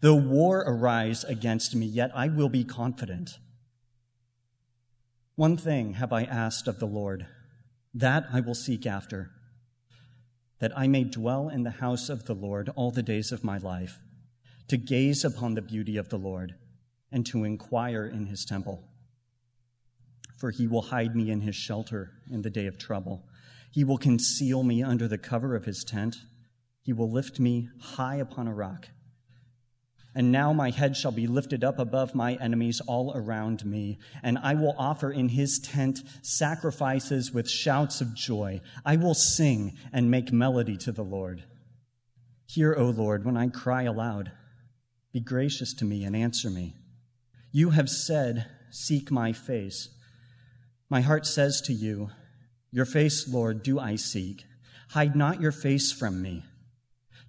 Though war arise against me, yet I will be confident. One thing have I asked of the Lord, that I will seek after, that I may dwell in the house of the Lord all the days of my life, to gaze upon the beauty of the Lord and to inquire in his temple. For he will hide me in his shelter in the day of trouble. He will conceal me under the cover of his tent. He will lift me high upon a rock. And now my head shall be lifted up above my enemies all around me, and I will offer in his tent sacrifices with shouts of joy. I will sing and make melody to the Lord. Hear, O Lord, when I cry aloud. Be gracious to me and answer me. You have said, Seek my face. My heart says to you, Your face, Lord, do I seek. Hide not your face from me.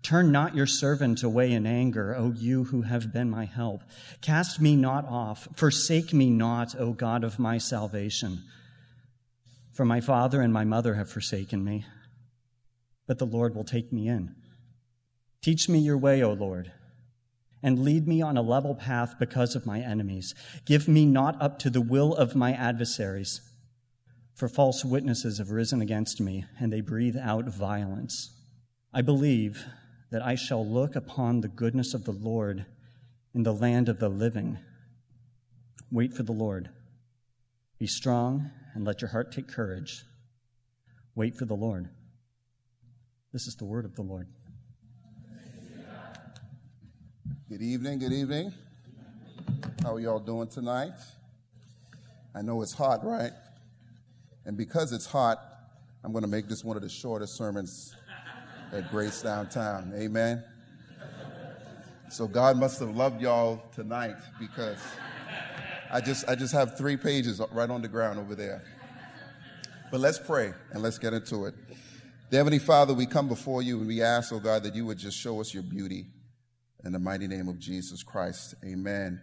Turn not your servant away in anger, O you who have been my help. Cast me not off. Forsake me not, O God of my salvation. For my father and my mother have forsaken me, but the Lord will take me in. Teach me your way, O Lord, and lead me on a level path because of my enemies. Give me not up to the will of my adversaries, for false witnesses have risen against me, and they breathe out violence. I believe that I shall look upon the goodness of the Lord in the land of the living. Wait for the Lord. Be strong and let your heart take courage. Wait for the Lord. This is the word of the Lord. Good evening, good evening. How are y'all doing tonight? I know it's hot, right? And because it's hot, I'm going to make this one of the shortest sermons at Grace Downtown. Amen. So God must have loved y'all tonight because I just I just have three pages right on the ground over there. But let's pray and let's get into it. Heavenly Father, we come before you and we ask, oh God, that you would just show us your beauty in the mighty name of Jesus Christ. Amen.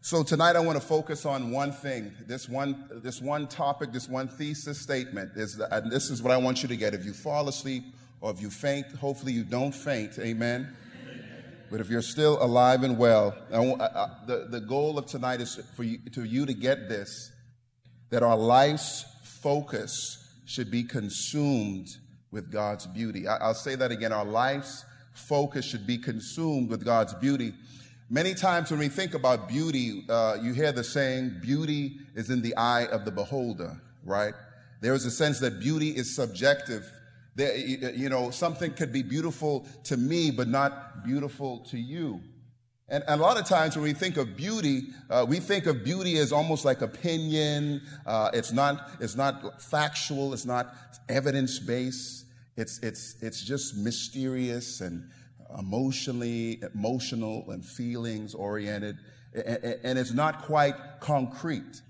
So tonight I want to focus on one thing, this one, this one topic, this one thesis statement. Is this is what I want you to get. If you fall asleep or if you faint, hopefully you don't faint. Amen. But if you're still alive and well, I, I, the, the goal of tonight is for you to, you to get this that our life's focus should be consumed with God's beauty. I, I'll say that again. Our life's focus should be consumed with God's beauty. Many times when we think about beauty, uh, you hear the saying, beauty is in the eye of the beholder, right? There is a sense that beauty is subjective. You know, something could be beautiful to me, but not beautiful to you. And, and a lot of times when we think of beauty, uh, we think of beauty as almost like opinion. Uh, it's not, it's not factual. It's not evidence based. It's, it's, it's just mysterious and emotionally, emotional and feelings oriented. And, and it's not quite concrete.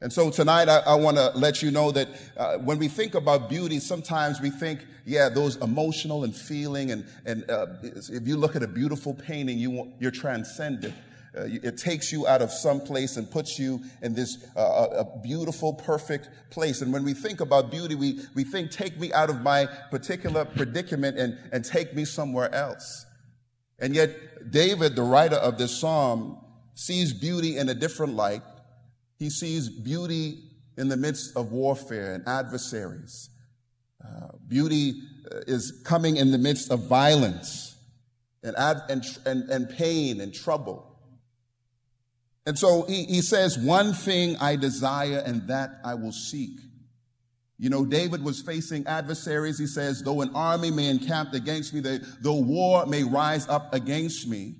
And so tonight I, I want to let you know that uh, when we think about beauty, sometimes we think, yeah, those emotional and feeling, and and uh, if you look at a beautiful painting, you you're transcended. Uh, it takes you out of some place and puts you in this uh, a beautiful, perfect place. And when we think about beauty, we, we think, take me out of my particular predicament and, and take me somewhere else. And yet, David, the writer of this psalm, sees beauty in a different light he sees beauty in the midst of warfare and adversaries. Uh, beauty uh, is coming in the midst of violence and, ad- and, and, and pain and trouble. And so he, he says, One thing I desire, and that I will seek. You know, David was facing adversaries. He says, Though an army may encamp against me, though war may rise up against me.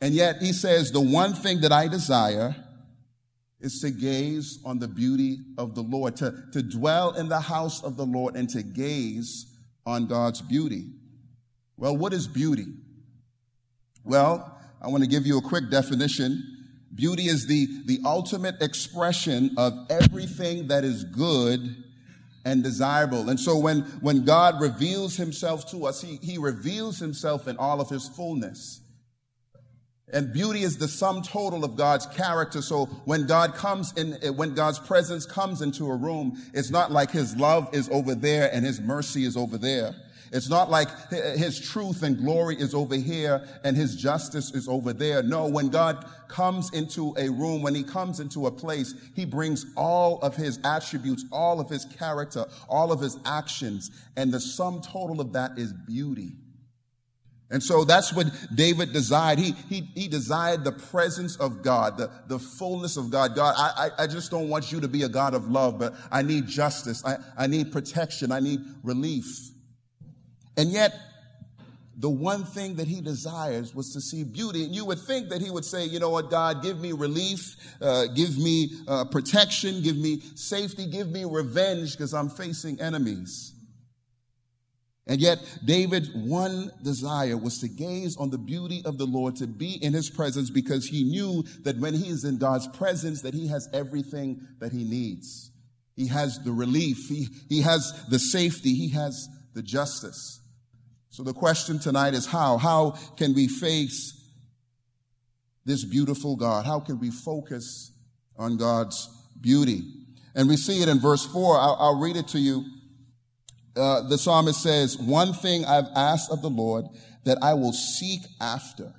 And yet he says, The one thing that I desire, is to gaze on the beauty of the Lord, to, to dwell in the house of the Lord and to gaze on God's beauty. Well, what is beauty? Well, I want to give you a quick definition. Beauty is the, the ultimate expression of everything that is good and desirable. And so when, when God reveals himself to us, he, he reveals himself in all of his fullness. And beauty is the sum total of God's character. So when God comes in, when God's presence comes into a room, it's not like his love is over there and his mercy is over there. It's not like his truth and glory is over here and his justice is over there. No, when God comes into a room, when he comes into a place, he brings all of his attributes, all of his character, all of his actions. And the sum total of that is beauty. And so that's what David desired. He, he, he desired the presence of God, the, the fullness of God. God, I, I, just don't want you to be a God of love, but I need justice. I, I need protection. I need relief. And yet, the one thing that he desires was to see beauty. And you would think that he would say, you know what, God, give me relief, uh, give me uh, protection, give me safety, give me revenge because I'm facing enemies. And yet, David's one desire was to gaze on the beauty of the Lord, to be in his presence, because he knew that when he is in God's presence, that he has everything that he needs. He has the relief, he, he has the safety, he has the justice. So the question tonight is how? How can we face this beautiful God? How can we focus on God's beauty? And we see it in verse 4. I'll, I'll read it to you. Uh, the psalmist says, One thing I've asked of the Lord that I will seek after.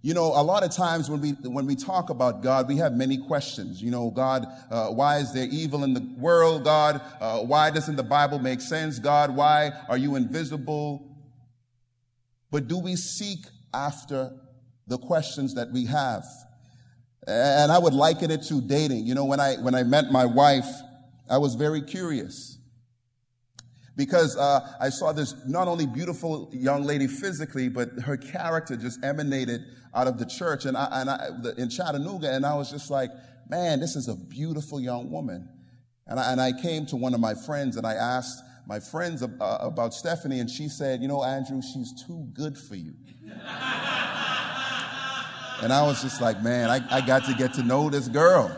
You know, a lot of times when we when we talk about God, we have many questions. You know, God, uh, why is there evil in the world? God, uh, why doesn't the Bible make sense? God, why are you invisible? But do we seek after the questions that we have? And I would liken it to dating. You know, when I when I met my wife, I was very curious because uh, I saw this not only beautiful young lady physically, but her character just emanated out of the church and, I, and I, in Chattanooga, and I was just like, man, this is a beautiful young woman. And I, and I came to one of my friends and I asked my friends uh, about Stephanie, and she said, you know, Andrew, she's too good for you. and I was just like, man, I, I got to get to know this girl.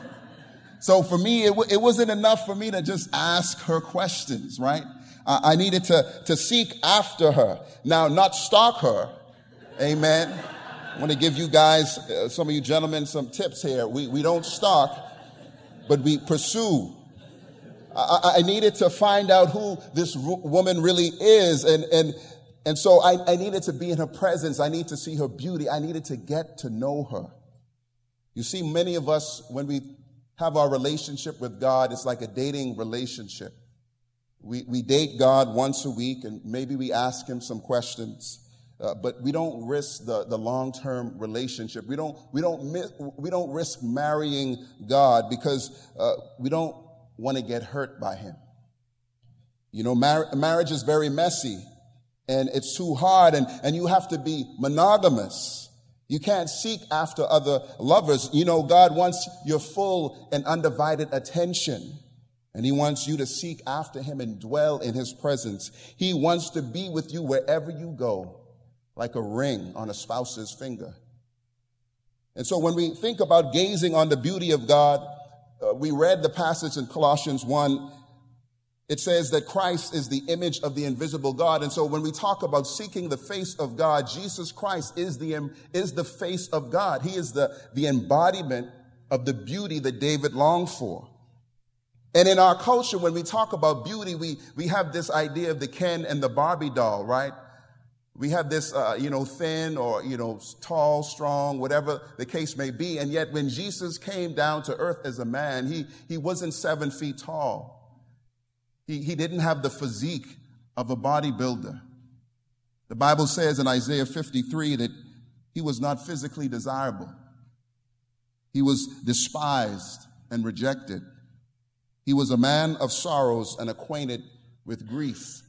So for me, it, w- it wasn't enough for me to just ask her questions, right? I needed to, to seek after her. Now, not stalk her. Amen. I want to give you guys, uh, some of you gentlemen, some tips here. We, we don't stalk, but we pursue. I, I needed to find out who this woman really is. And, and, and so I, I needed to be in her presence. I need to see her beauty. I needed to get to know her. You see, many of us, when we have our relationship with God, it's like a dating relationship. We, we date God once a week and maybe we ask him some questions. Uh, but we don't risk the, the long-term relationship. We don't, we don't, we don't risk marrying God because uh, we don't want to get hurt by him. You know, mar- marriage is very messy and it's too hard and, and you have to be monogamous. You can't seek after other lovers. You know, God wants your full and undivided attention. And he wants you to seek after him and dwell in his presence. He wants to be with you wherever you go, like a ring on a spouse's finger. And so when we think about gazing on the beauty of God, uh, we read the passage in Colossians 1. It says that Christ is the image of the invisible God. And so when we talk about seeking the face of God, Jesus Christ is the, is the face of God. He is the, the embodiment of the beauty that David longed for. And in our culture, when we talk about beauty, we, we have this idea of the Ken and the Barbie doll, right? We have this, uh, you know, thin or, you know, tall, strong, whatever the case may be. And yet when Jesus came down to earth as a man, he, he wasn't seven feet tall. He, he didn't have the physique of a bodybuilder. The Bible says in Isaiah 53 that he was not physically desirable. He was despised and rejected. He was a man of sorrows and acquainted with grief.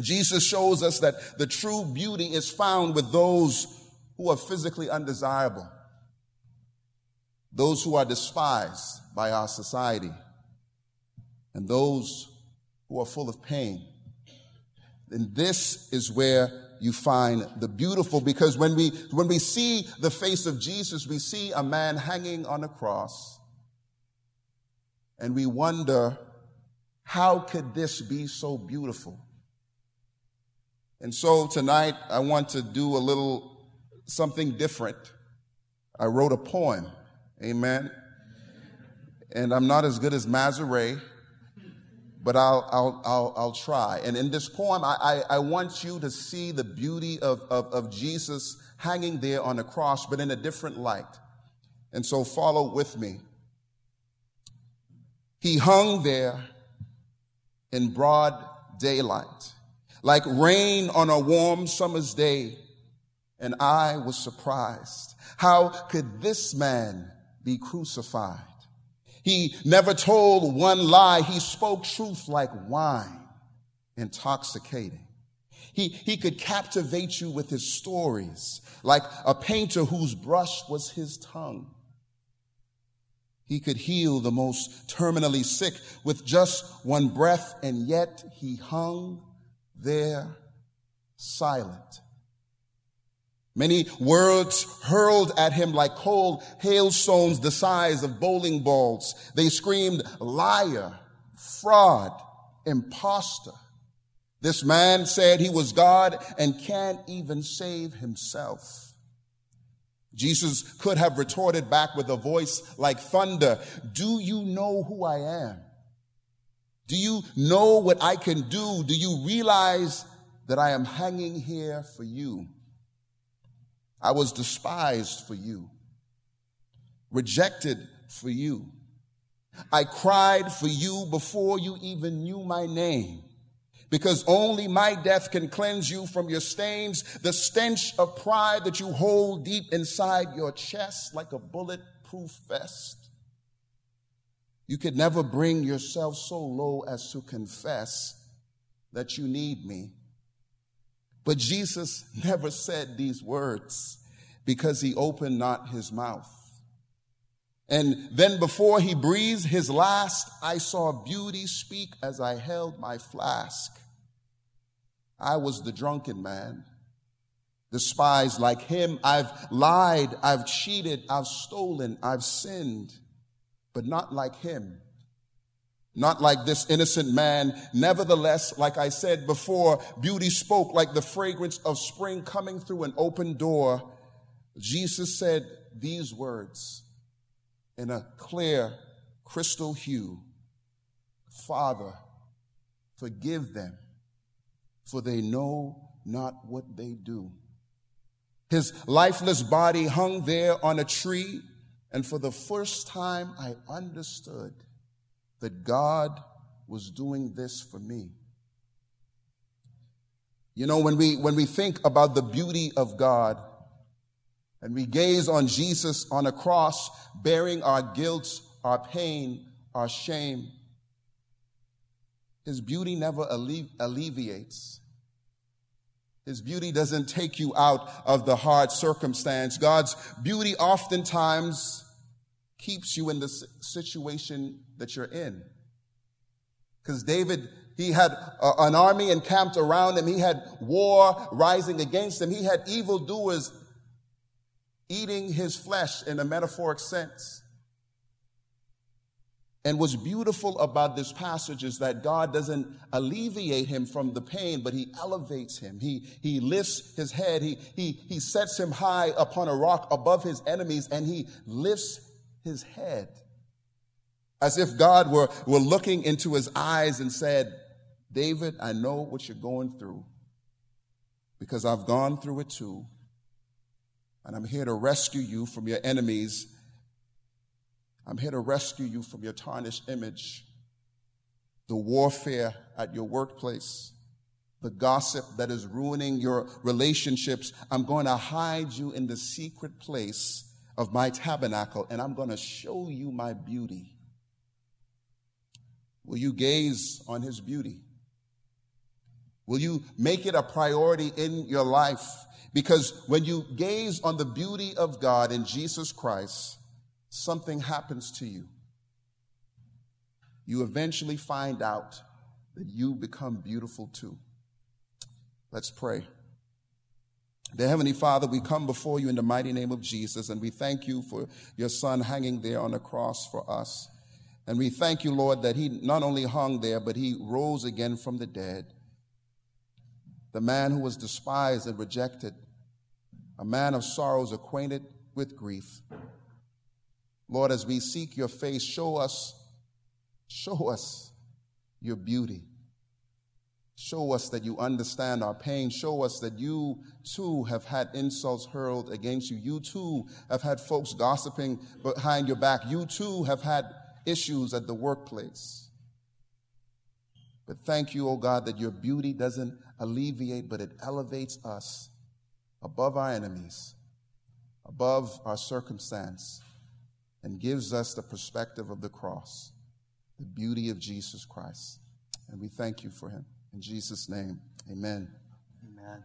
Jesus shows us that the true beauty is found with those who are physically undesirable, those who are despised by our society, and those who are full of pain. And this is where you find the beautiful because when we, when we see the face of Jesus, we see a man hanging on a cross and we wonder, how could this be so beautiful? And so tonight I want to do a little something different. I wrote a poem. Amen. And I'm not as good as Mazare, but I'll, I'll, I'll, I'll try. And in this poem, I, I, I want you to see the beauty of, of, of Jesus hanging there on the cross, but in a different light. And so follow with me. He hung there in broad daylight, like rain on a warm summer's day. And I was surprised. How could this man be crucified? He never told one lie. He spoke truth like wine, intoxicating. He, he could captivate you with his stories, like a painter whose brush was his tongue. He could heal the most terminally sick with just one breath, and yet he hung there silent. Many words hurled at him like cold hailstones the size of bowling balls. They screamed liar, fraud, impostor. This man said he was God and can't even save himself. Jesus could have retorted back with a voice like thunder, Do you know who I am? Do you know what I can do? Do you realize that I am hanging here for you? I was despised for you, rejected for you. I cried for you before you even knew my name because only my death can cleanse you from your stains, the stench of pride that you hold deep inside your chest like a bulletproof vest. You could never bring yourself so low as to confess that you need me. But Jesus never said these words because he opened not his mouth. And then before he breathed his last, I saw beauty speak as I held my flask. I was the drunken man, despised like him. I've lied, I've cheated, I've stolen, I've sinned, but not like him. Not like this innocent man. Nevertheless, like I said before, beauty spoke like the fragrance of spring coming through an open door. Jesus said these words in a clear, crystal hue Father, forgive them, for they know not what they do. His lifeless body hung there on a tree, and for the first time I understood that God was doing this for me. You know, when we, when we think about the beauty of God and we gaze on Jesus on a cross, bearing our guilt, our pain, our shame, his beauty never alle- alleviates. His beauty doesn't take you out of the hard circumstance. God's beauty oftentimes keeps you in the situation that you're in. Because David, he had a, an army encamped around him. He had war rising against him. He had evildoers eating his flesh in a metaphoric sense. And what's beautiful about this passage is that God doesn't alleviate him from the pain, but he elevates him. He, he lifts his head. He, he, he sets him high upon a rock above his enemies and he lifts his head as if God were, were looking into his eyes and said, David, I know what you're going through because I've gone through it too. And I'm here to rescue you from your enemies I'm here to rescue you from your tarnished image, the warfare at your workplace, the gossip that is ruining your relationships. I'm going to hide you in the secret place of my tabernacle and I'm going to show you my beauty. Will you gaze on his beauty? Will you make it a priority in your life? Because when you gaze on the beauty of God in Jesus Christ, something happens to you. You eventually find out that you become beautiful too. Let's pray. Dear Heavenly Father, we come before you in the mighty name of Jesus, and we thank you for your Son hanging there on the cross for us. And we thank you, Lord, that he not only hung there, but he rose again from the dead. The man who was despised and rejected, a man of sorrows, acquainted with grief. Lord, as we seek your face, show us, show us your beauty. Show us that you understand our pain. Show us that you too have had insults hurled against you. You too have had folks gossiping behind your back. You too have had issues at the workplace. But thank you, oh God, that your beauty doesn't alleviate, but it elevates us above our enemies, above our circumstance, and gives us the perspective of the cross, the beauty of Jesus Christ. And we thank you for him. In Jesus' name, amen. Amen.